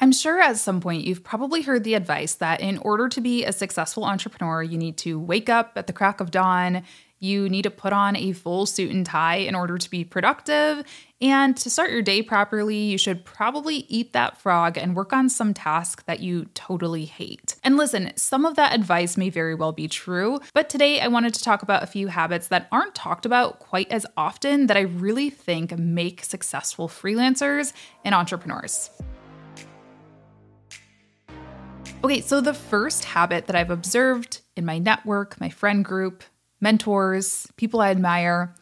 I'm sure at some point you've probably heard the advice that in order to be a successful entrepreneur, you need to wake up at the crack of dawn, you need to put on a full suit and tie in order to be productive. And to start your day properly, you should probably eat that frog and work on some task that you totally hate. And listen, some of that advice may very well be true, but today I wanted to talk about a few habits that aren't talked about quite as often that I really think make successful freelancers and entrepreneurs. Okay, so the first habit that I've observed in my network, my friend group, mentors, people I admire,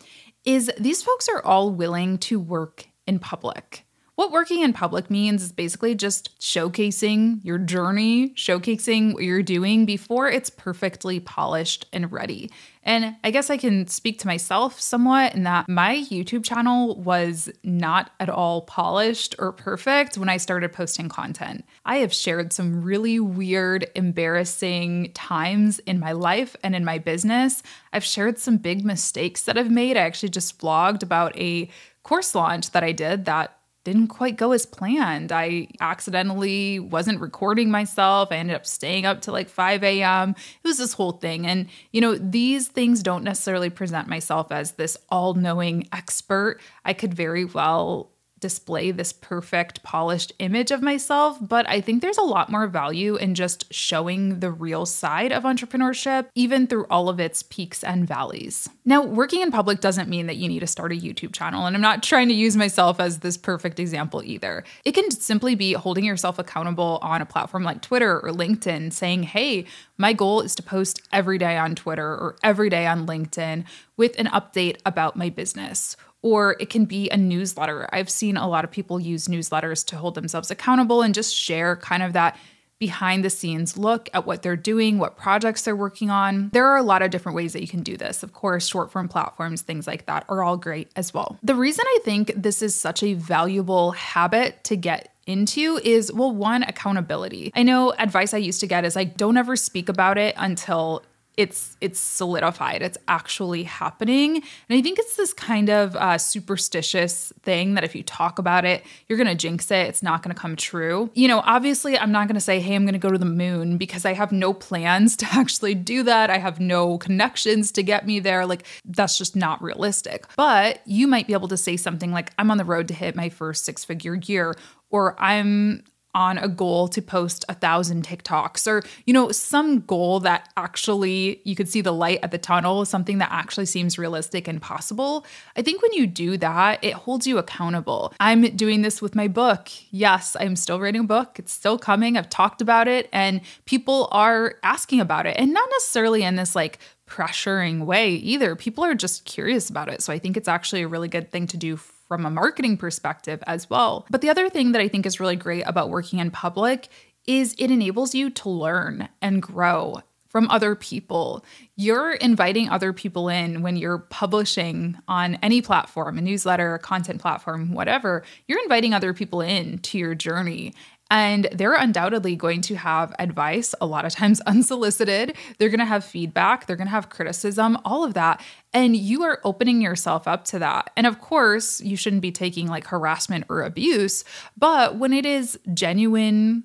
is these folks are all willing to work in public. What working in public means is basically just showcasing your journey, showcasing what you're doing before it's perfectly polished and ready. And I guess I can speak to myself somewhat in that my YouTube channel was not at all polished or perfect when I started posting content. I have shared some really weird, embarrassing times in my life and in my business. I've shared some big mistakes that I've made. I actually just vlogged about a course launch that I did that didn't quite go as planned. I accidentally wasn't recording myself. I ended up staying up to like 5 a.m. It was this whole thing. And, you know, these things don't necessarily present myself as this all knowing expert. I could very well display this perfect polished image of myself, but I think there's a lot more value in just showing the real side of entrepreneurship, even through all of its peaks and valleys. Now, working in public doesn't mean that you need to start a YouTube channel, and I'm not trying to use myself as this perfect example either. It can simply be holding yourself accountable on a platform like Twitter or LinkedIn, saying, hey, my goal is to post every day on Twitter or every day on LinkedIn with an update about my business or it can be a newsletter. I've seen a lot of people use newsletters to hold themselves accountable and just share kind of that behind the scenes look at what they're doing, what projects they're working on. There are a lot of different ways that you can do this. Of course, short form platforms, things like that are all great as well. The reason I think this is such a valuable habit to get into is well, one, accountability. I know advice I used to get is like, don't ever speak about it until it's it's solidified. It's actually happening. And i think it's this kind of uh, superstitious thing that if you talk about it you're gonna jinx it. It's not gonna come true. You know obviously i'm not gonna say hey i'm gonna go to the moon because i have no plans to actually do that. I have no connections to get me there. Like that's just not realistic. But you might be able to say something like i'm on the road to hit my first six figure year or I'm on a goal to post a thousand TikToks or, you know, some goal that actually you could see the light at the tunnel, something that actually seems realistic and possible. I think when you do that, it holds you accountable. I'm doing this with my book. Yes, I'm still writing a book. It's still coming. I've talked about it and people are asking about it and not necessarily in this like pressuring way either. People are just curious about it. So I think it's actually a really good thing to do from a marketing perspective as well. But the other thing that I think is really great about working in public is it enables you to learn and grow from other people. You're inviting other people in when you're publishing on any platform, a newsletter, a content platform, whatever. You're inviting other people in to your journey. And they're undoubtedly going to have advice, a lot of times unsolicited. They're going to have feedback, they're going to have criticism, all of that. And you are opening yourself up to that. And of course, you shouldn't be taking like harassment or abuse, but when it is genuine,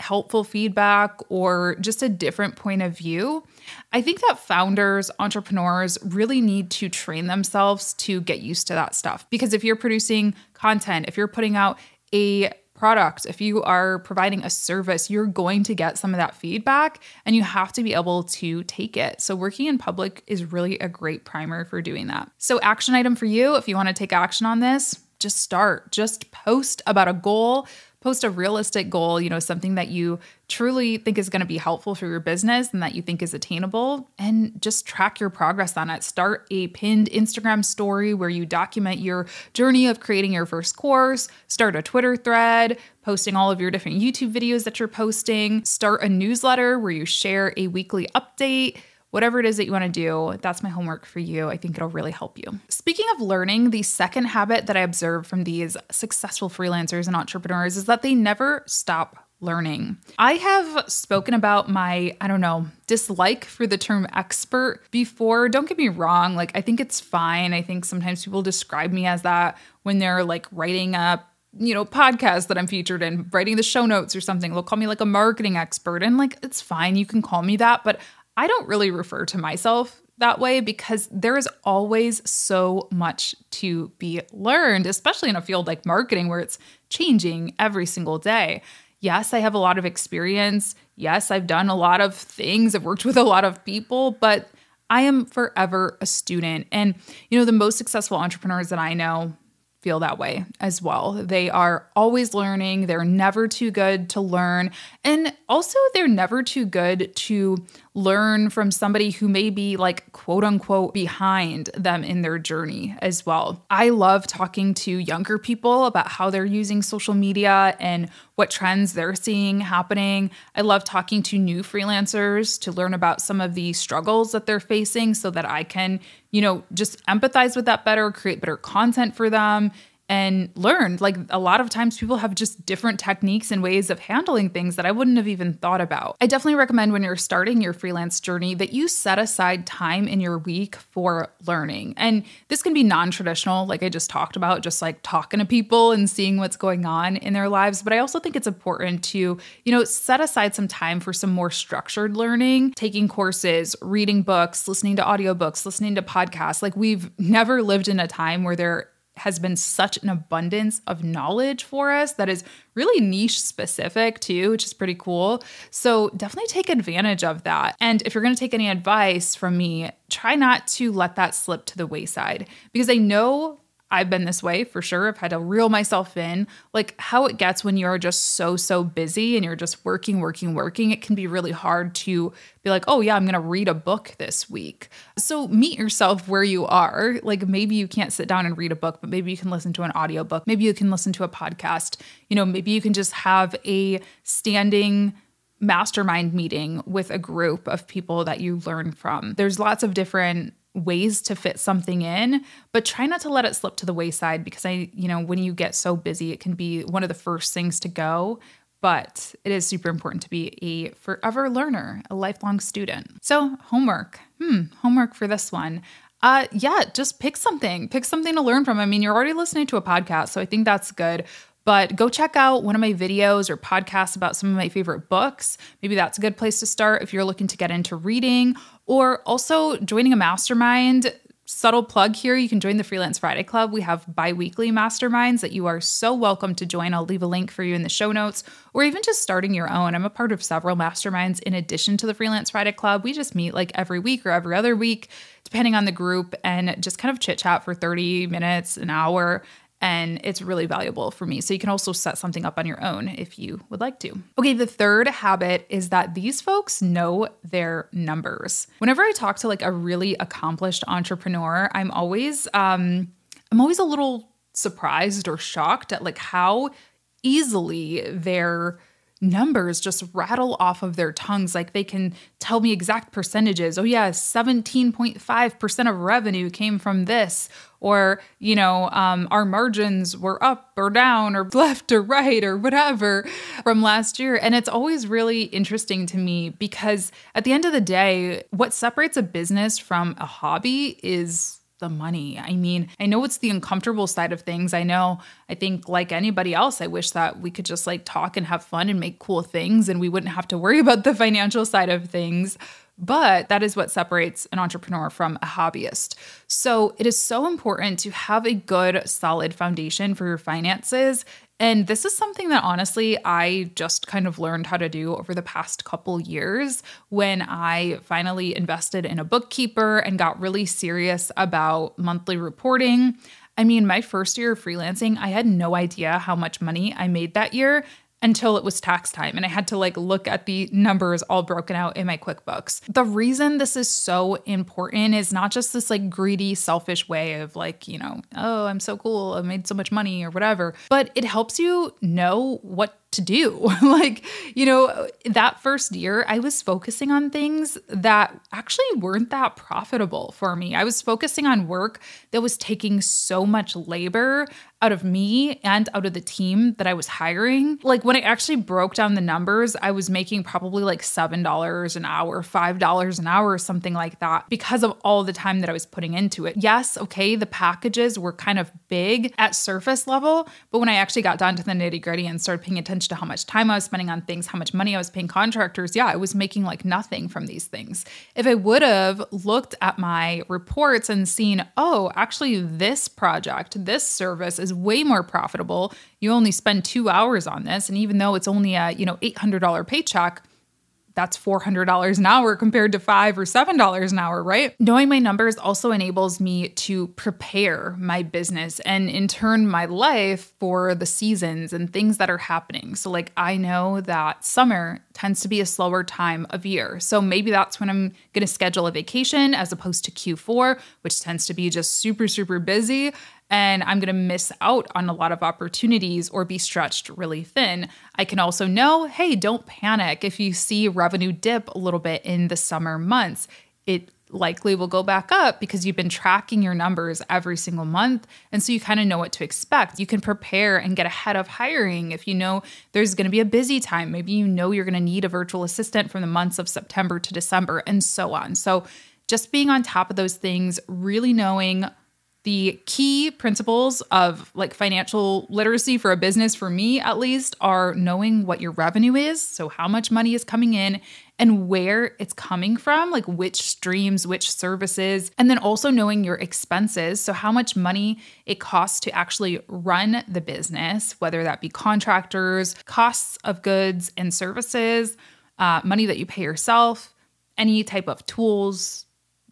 helpful feedback or just a different point of view, I think that founders, entrepreneurs really need to train themselves to get used to that stuff. Because if you're producing content, if you're putting out a product, if you are providing a service, you're going to get some of that feedback and you have to be able to take it. So, working in public is really a great primer for doing that. So, action item for you if you want to take action on this, just start, just post about a goal, post a realistic goal, you know, something that you truly think is going to be helpful for your business and that you think is attainable, and just track your progress on it. Start a pinned Instagram story where you document your journey of creating your first course, start a Twitter thread, posting all of your different YouTube videos that you're posting, start a newsletter where you share a weekly update whatever it is that you want to do, that's my homework for you. I think it'll really help you. Speaking of learning, the second habit that I observe from these successful freelancers and entrepreneurs is that they never stop learning. I have spoken about my, I don't know, dislike for the term expert before. Don't get me wrong, like I think it's fine. I think sometimes people describe me as that when they're like writing up you know, podcast that I'm featured in, writing the show notes or something. They'll call me like a marketing expert. And like, it's fine. You can call me that. But I don't really refer to myself that way because there is always so much to be learned, especially in a field like marketing where it's changing every single day yes, I have a lot of experience. Yes, I've done a lot of things. I've worked with a lot of people, but I am forever a student. And, you know, the most successful entrepreneurs that I know, feel that way as well. They are always learning, they're never too good to learn, and also they're never too good to learn from somebody who may be like quote unquote behind them in their journey as well. I love talking to younger people about how they're using social media and what trends they're seeing happening. I love talking to new freelancers to learn about some of the struggles that they're facing so that I can, you know, just empathize with that better, create better content for them and learned. Like a lot of times, people have just different techniques and ways of handling things that I wouldn't have even thought about. I definitely recommend when you're starting your freelance journey that you set aside time in your week for learning. And this can be non traditional, like I just talked about, just like talking to people and seeing what's going on in their lives. But I also think it's important to, you know, set aside some time for some more structured learning, taking courses, reading books, listening to audiobooks, listening to podcasts. Like we've never lived in a time where there has been such an abundance of knowledge for us that is really niche specific too, which is pretty cool. So definitely take advantage of that. And if you're going to take any advice from me, try not to let that slip to the wayside because I know I've been this way for sure. I've had to reel myself in. Like how it gets when you're just so, so busy and you're just working, working, working. It can be really hard to be like, oh, yeah, I'm going to read a book this week. So meet yourself where you are. Like maybe you can't sit down and read a book, but maybe you can listen to an audiobook. Maybe you can listen to a podcast. You know, maybe you can just have a standing mastermind meeting with a group of people that you learn from. There's lots of different ways to fit something in, but try not to let it slip to the wayside because I, you know, when you get so busy, it can be one of the first things to go. But it is super important to be a forever learner, a lifelong student. So, homework. Hmm, homework for this one. Uh yeah, just pick something. Pick something to learn from. I mean, you're already listening to a podcast, so I think that's good. But go check out one of my videos or podcasts about some of my favorite books. Maybe that's a good place to start if you're looking to get into reading or also joining a mastermind. Subtle plug here you can join the Freelance Friday Club. We have bi weekly masterminds that you are so welcome to join. I'll leave a link for you in the show notes, or even just starting your own. I'm a part of several masterminds in addition to the Freelance Friday Club. We just meet like every week or every other week, depending on the group, and just kind of chit chat for 30 minutes, an hour, and it's really valuable for me. So you can also set something up on your own if you would like to. Okay, the third habit is that these folks know their numbers. Whenever I talk to like a really accomplished entrepreneur, I'm always um I'm always a little surprised or shocked at like how easily they're numbers just rattle off of their tongues. Like they can tell me exact percentages. Oh, yeah, 17.5% of revenue came from this. Or, you know, um, our margins were up or down or left or right or whatever from last year. And it's always really interesting to me because at the end of the day, what separates a business from a hobby is the money. I mean, I know it's the uncomfortable side of things. I know, I think, like anybody else, I wish that we could just like talk and have fun and make cool things and we wouldn't have to worry about the financial side of things. But that is what separates an entrepreneur from a hobbyist. So it is so important to have a good, solid foundation for your finances and this is something that honestly I just kind of learned how to do over the past couple years when I finally invested in a bookkeeper and got really serious about monthly reporting. I mean, my first year of freelancing, I had no idea how much money I made that year until it was tax time and I had to like look at the numbers all broken out in my QuickBooks. The reason this is so important is not just this like greedy, selfish way of like, you know, oh, I'm so cool, I made so much money or whatever, but it helps you know what to do. like, you know, that first year, I was focusing on things that actually weren't that profitable for me. I was focusing on work that was taking so much labor out of me and out of the team that I was hiring. Like when I actually broke down the numbers, I was making probably like $7 an hour, $5 an hour, or something like that because of all the time that I was putting into it. Yes, okay, the packages were kind of big at surface level, but when I actually got down to the nitty gritty and started paying attention to how much time I was spending on things, how much money I was paying contractors, yeah, I was making like nothing from these things. If I would have looked at my reports and seen, oh, actually, this project, this service is is way more profitable. You only spend two hours on this. And even though it's only a, you know, $800 paycheck, that's $400 an hour compared to 5 or $7 an hour, right? Knowing my numbers also enables me to prepare my business and in turn my life for the seasons and things that are happening. So like I know that summer tends to be a slower time of year. So maybe that's when I'm going to schedule a vacation as opposed to Q4, which tends to be just super super busy and I'm going to miss out on a lot of opportunities or be stretched really thin. I can also know hey, don't panic if you see revenue dip a little bit in the summer months. It likely will go back up because you've been tracking your numbers every single month. And so you kind of know what to expect. You can prepare and get ahead of hiring if you know there's going to be a busy time. Maybe you know you're going to need a virtual assistant from the months of September to December and so on. So just being on top of those things, really knowing the key principles of like financial literacy for a business for me at least are knowing what your revenue is so how much money is coming in and where it's coming from like which streams which services and then also knowing your expenses so how much money it costs to actually run the business whether that be contractors costs of goods and services uh, money that you pay yourself any type of tools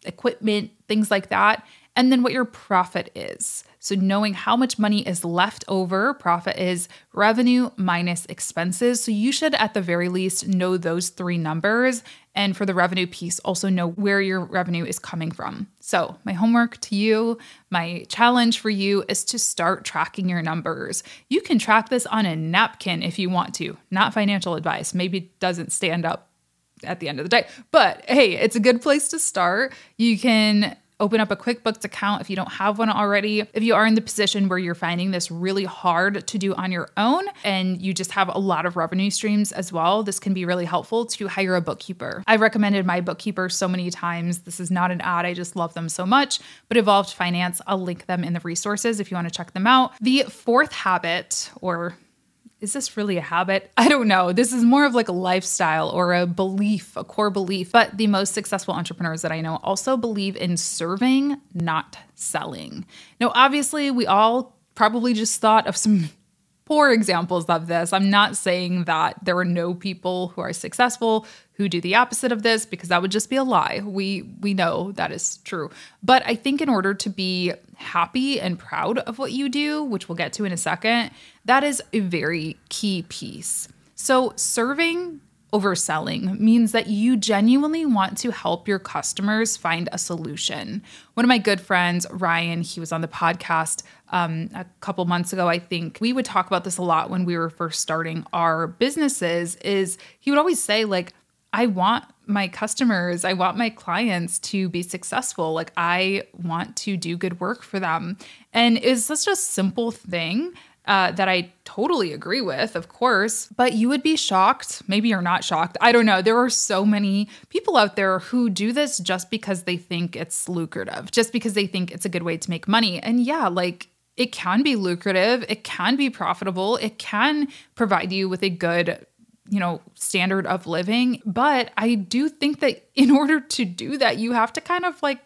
equipment things like that and then what your profit is. So, knowing how much money is left over, profit is revenue minus expenses. So, you should at the very least know those three numbers. And for the revenue piece, also know where your revenue is coming from. So, my homework to you, my challenge for you is to start tracking your numbers. You can track this on a napkin if you want to, not financial advice. Maybe it doesn't stand up at the end of the day. But hey, it's a good place to start. You can open up a QuickBooks account if you don't have one already. If you are in the position where you're finding this really hard to do on your own and you just have a lot of revenue streams as well, this can be really helpful to hire a bookkeeper. I've recommended my bookkeeper so many times. This is not an ad, I just love them so much. But Evolved Finance, I'll link them in the resources if you want to check them out. The fourth habit, or is this really a habit? I don't know. This is more of like a lifestyle or a belief, a core belief. But the most successful entrepreneurs that I know also believe in serving, not selling. Now, obviously, we all probably just thought of some poor examples of this. I'm not saying that there are no people who are successful who do the opposite of this because that would just be a lie. We we know that is true. But I think in order to be happy and proud of what you do, which we'll get to in a second, that is a very key piece. So serving overselling means that you genuinely want to help your customers find a solution. One of my good friends, Ryan, he was on the podcast um, a couple months ago, I think. We would talk about this a lot when we were first starting our businesses. Is he would always say like, I want my customers, I want my clients to be successful. Like, I want to do good work for them. And it's such a simple thing uh, that I totally agree with, of course. But you would be shocked. Maybe you're not shocked. I don't know. There are so many people out there who do this just because they think it's lucrative, just because they think it's a good way to make money. And yeah, like it can be lucrative, it can be profitable, it can provide you with a good you know, standard of living. But I do think that in order to do that, you have to kind of like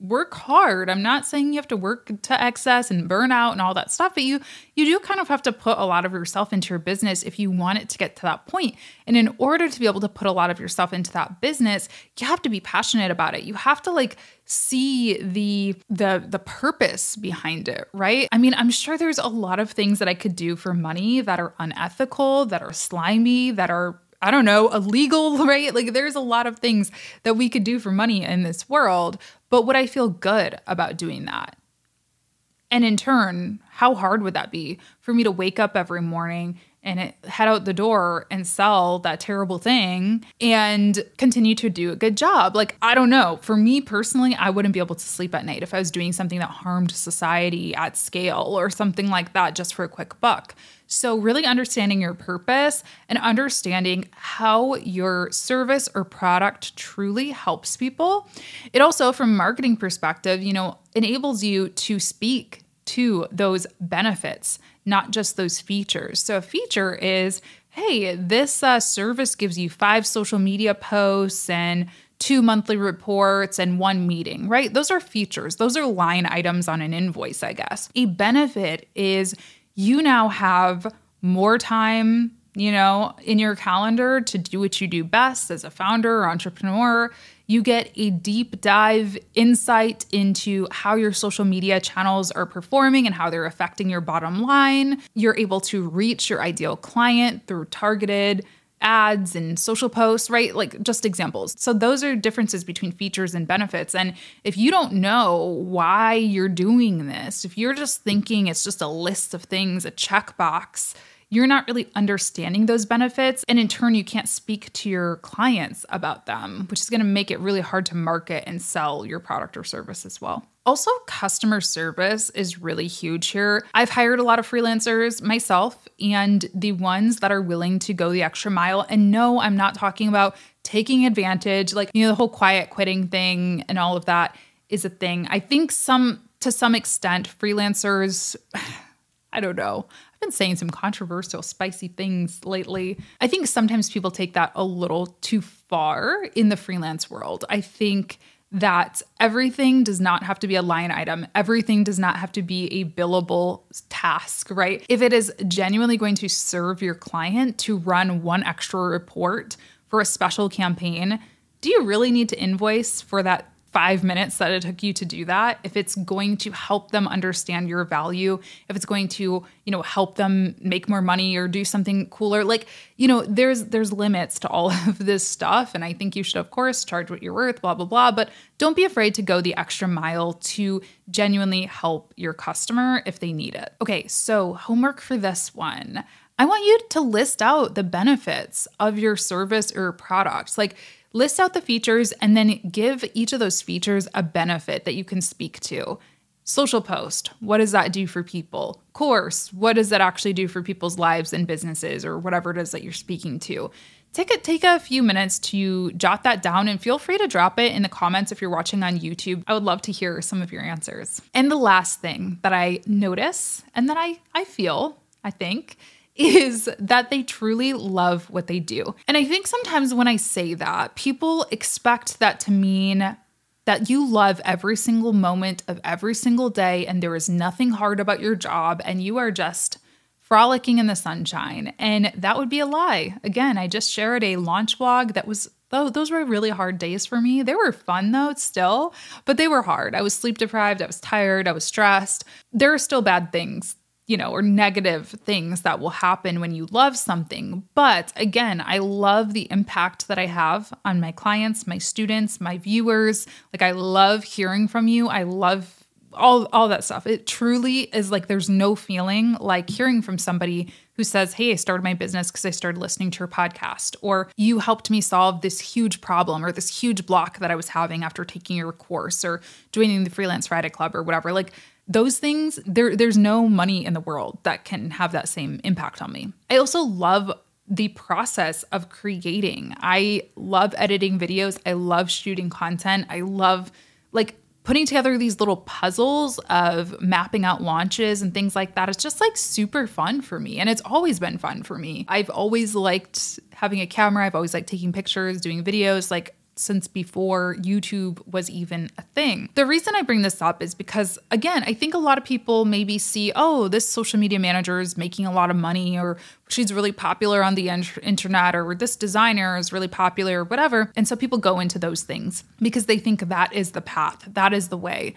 work hard. I'm not saying you have to work to excess and burn out and all that stuff, but you you do kind of have to put a lot of yourself into your business if you want it to get to that point. And in order to be able to put a lot of yourself into that business, you have to be passionate about it. You have to like see the the the purpose behind it, right? I mean, I'm sure there's a lot of things that I could do for money that are unethical, that are slimy, that are I don't know, illegal, right? Like there's a lot of things that we could do for money in this world, but would I feel good about doing that? And in turn, how hard would that be for me to wake up every morning and head out the door and sell that terrible thing and continue to do a good job. Like, I don't know. For me personally, I wouldn't be able to sleep at night if I was doing something that harmed society at scale or something like that just for a quick buck. So, really understanding your purpose and understanding how your service or product truly helps people. It also, from a marketing perspective, you know, enables you to speak to those benefits, not just those features. So, a feature is hey, this uh, service gives you five social media posts and two monthly reports and one meeting, right? Those are features. Those are line items on an invoice, I guess. A benefit is you now have more time, you know, in your calendar to do what you do best as a founder or entrepreneur. You get a deep dive insight into how your social media channels are performing and how they're affecting your bottom line. You're able to reach your ideal client through targeted ads and social posts, right? Like just examples. So those are differences between features and benefits. And if you don't know why you're doing this, if you're just thinking it's just a list of things, a checkbox, you're not really understanding those benefits. And in turn, you can't speak to your clients about them, which is going to make it really hard to market and sell your product or service as well. Also, customer service is really huge here. I've hired a lot of freelancers myself, and the ones that are willing to go the extra mile, and no, I'm not talking about taking advantage, like, you know, the whole quiet quitting thing and all of that is a thing. I think some, to some extent, freelancers, I don't know. I've been saying some controversial, spicy things lately. I think sometimes people take that a little too far in the freelance world. I think that everything does not have to be a line item. Everything does not have to be a billable task, right? If it is genuinely going to serve your client to run one extra report for a special campaign, do you really need to invoice for that five minutes that it took you to do that, if it's going to help them understand your value, if it's going to, you know, help them make more money or do something cooler, like, you know, there's there's limits to all of this stuff. And I think you should, of course, charge what you're worth, blah, blah, blah. But don't be afraid to go the extra mile to genuinely help your customer if they need it. Okay, so homework for this one. I want you to list out the benefits of your service or product. Like, List out the features and then give each of those features a benefit that you can speak to. Social post, what does that do for people? Course, what does that actually do for people's lives and businesses or whatever it is that you're speaking to? Take a, take a few minutes to jot that down and feel free to drop it in the comments if you're watching on YouTube. I would love to hear some of your answers. And the last thing that I notice and that I, I feel, I think, is that they truly love what they do. And I think sometimes when I say that, people expect that to mean that you love every single moment of every single day and there is nothing hard about your job and you are just frolicking in the sunshine. And that would be a lie. Again, I just shared a launch vlog that was those were really hard days for me. They were fun though, still, but they were hard. I was sleep deprived, I was tired, I was stressed. There are still bad things you know, or negative things that will happen when you love something. But again, I love the impact that I have on my clients, my students, my viewers. Like I love hearing from you. I love all all that stuff. It truly is like there's no feeling like hearing from somebody who says, "Hey, I started my business because I started listening to your podcast," or "You helped me solve this huge problem or this huge block that I was having after taking your course or joining the Freelance Friday Club or whatever." Like those things there there's no money in the world that can have that same impact on me. I also love the process of creating. I love editing videos. I love shooting content. I love like putting together these little puzzles of mapping out launches and things like that. It's just like super fun for me. And it's always been fun for me. I've always liked having a camera. I've always liked taking pictures, doing videos. Like since before YouTube was even a thing. The reason I bring this up is because, again, I think a lot of people maybe see, oh, this social media manager is making a lot of money, or she's really popular on the internet, or this designer is really popular, or whatever. And so people go into those things because they think that is the path, that is the way.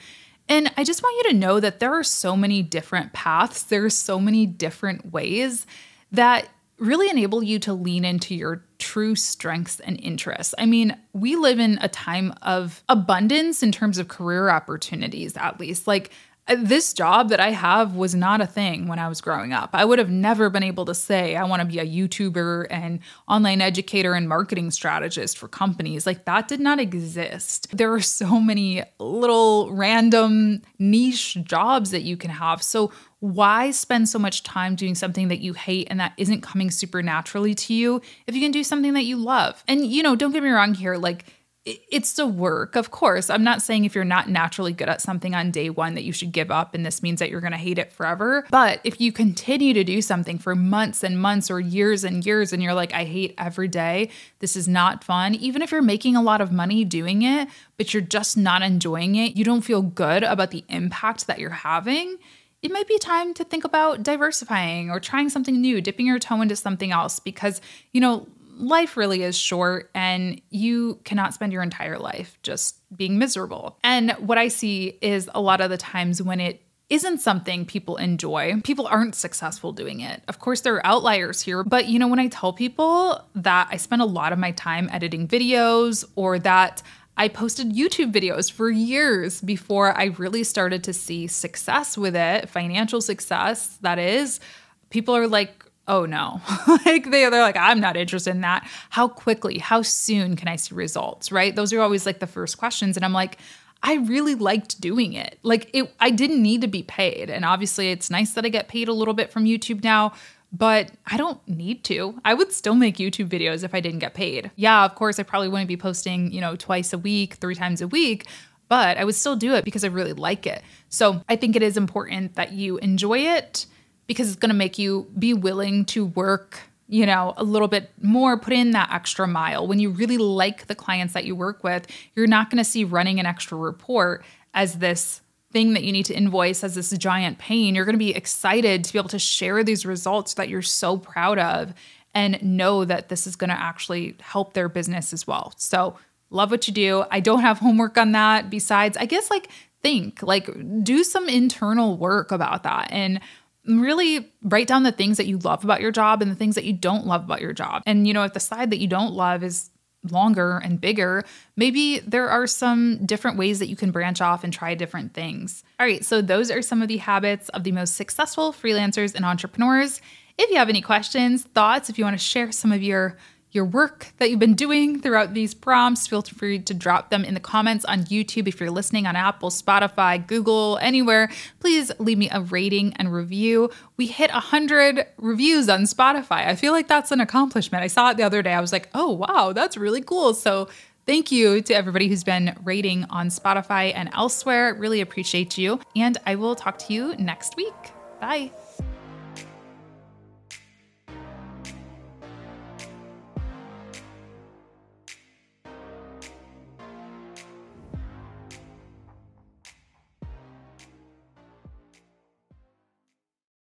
And I just want you to know that there are so many different paths, there are so many different ways that really enable you to lean into your true strengths and interests. I mean, we live in a time of abundance in terms of career opportunities, at least. Like, Uh, this job that I have was not a thing when I was growing up. I would have never been able to say, I want to be a YouTuber and online educator and marketing strategist for companies. Like that did not exist. There are so many little random niche jobs that you can have. So, why spend so much time doing something that you hate and that isn't coming supernaturally to you if you can do something that you love? And, you know, don't get me wrong here. Like, it's the work, of course. I'm not saying if you're not naturally good at something on day one that you should give up and this means that you're going to hate it forever. But if you continue to do something for months and months or years and years and you're like, I hate every day, this is not fun, even if you're making a lot of money doing it, but you're just not enjoying it, you don't feel good about the impact that you're having it might be time to think about diversifying or trying something new, dipping your toe into something else because, you know, life really is short and you cannot spend your entire life just being miserable. And what I see is a lot of the times when it isn't something people enjoy. People aren't successful doing it. Of course, there are outliers here, but you know, when I tell people that I spend a lot of my time editing videos or that I posted YouTube videos for years before I really started to see success with it, financial success, that is, people are like, oh no like they, they're like i'm not interested in that how quickly how soon can i see results right those are always like the first questions and i'm like i really liked doing it like it i didn't need to be paid and obviously it's nice that i get paid a little bit from youtube now but I don't need to. I would still make YouTube videos if I didn't get paid. Yeah, of course, I probably wouldn't be posting, you know, twice a week, three times a week, but I would still do it because I really like it. So I think it is important that you enjoy it because it's going to make you be willing to work you know, a little bit more, put in that extra mile. When you really like the clients that you work with, you're not going to see running an extra report as this thing that you need to invoice as this giant pain. You're going to be excited to be able to share these results that you're so proud of and know that this is going to actually help their business as well. So, love what you do. I don't have homework on that besides, I guess, like, think, like, do some internal work about that. And really write down the things that you love about your job and the things that you don't love about your job. And, you know, if the side that you don't love is longer and bigger, maybe there are some different ways that you can branch off and try different things. All right, so those are some of the habits of the most successful freelancers and entrepreneurs. If you have any questions, thoughts, if you want to share some of your your work that you've been doing throughout these prompts. Feel free to drop them in the comments on YouTube. If you're listening on Apple, Spotify, Google, anywhere, please leave me a rating and review. We hit 100 reviews on Spotify. I feel like that's an accomplishment. I saw it the other day. I was like, oh, wow, that's really cool. So, Thank you to everybody who's been rating on Spotify and elsewhere. Really appreciate you. And I will talk to you next week. Bye.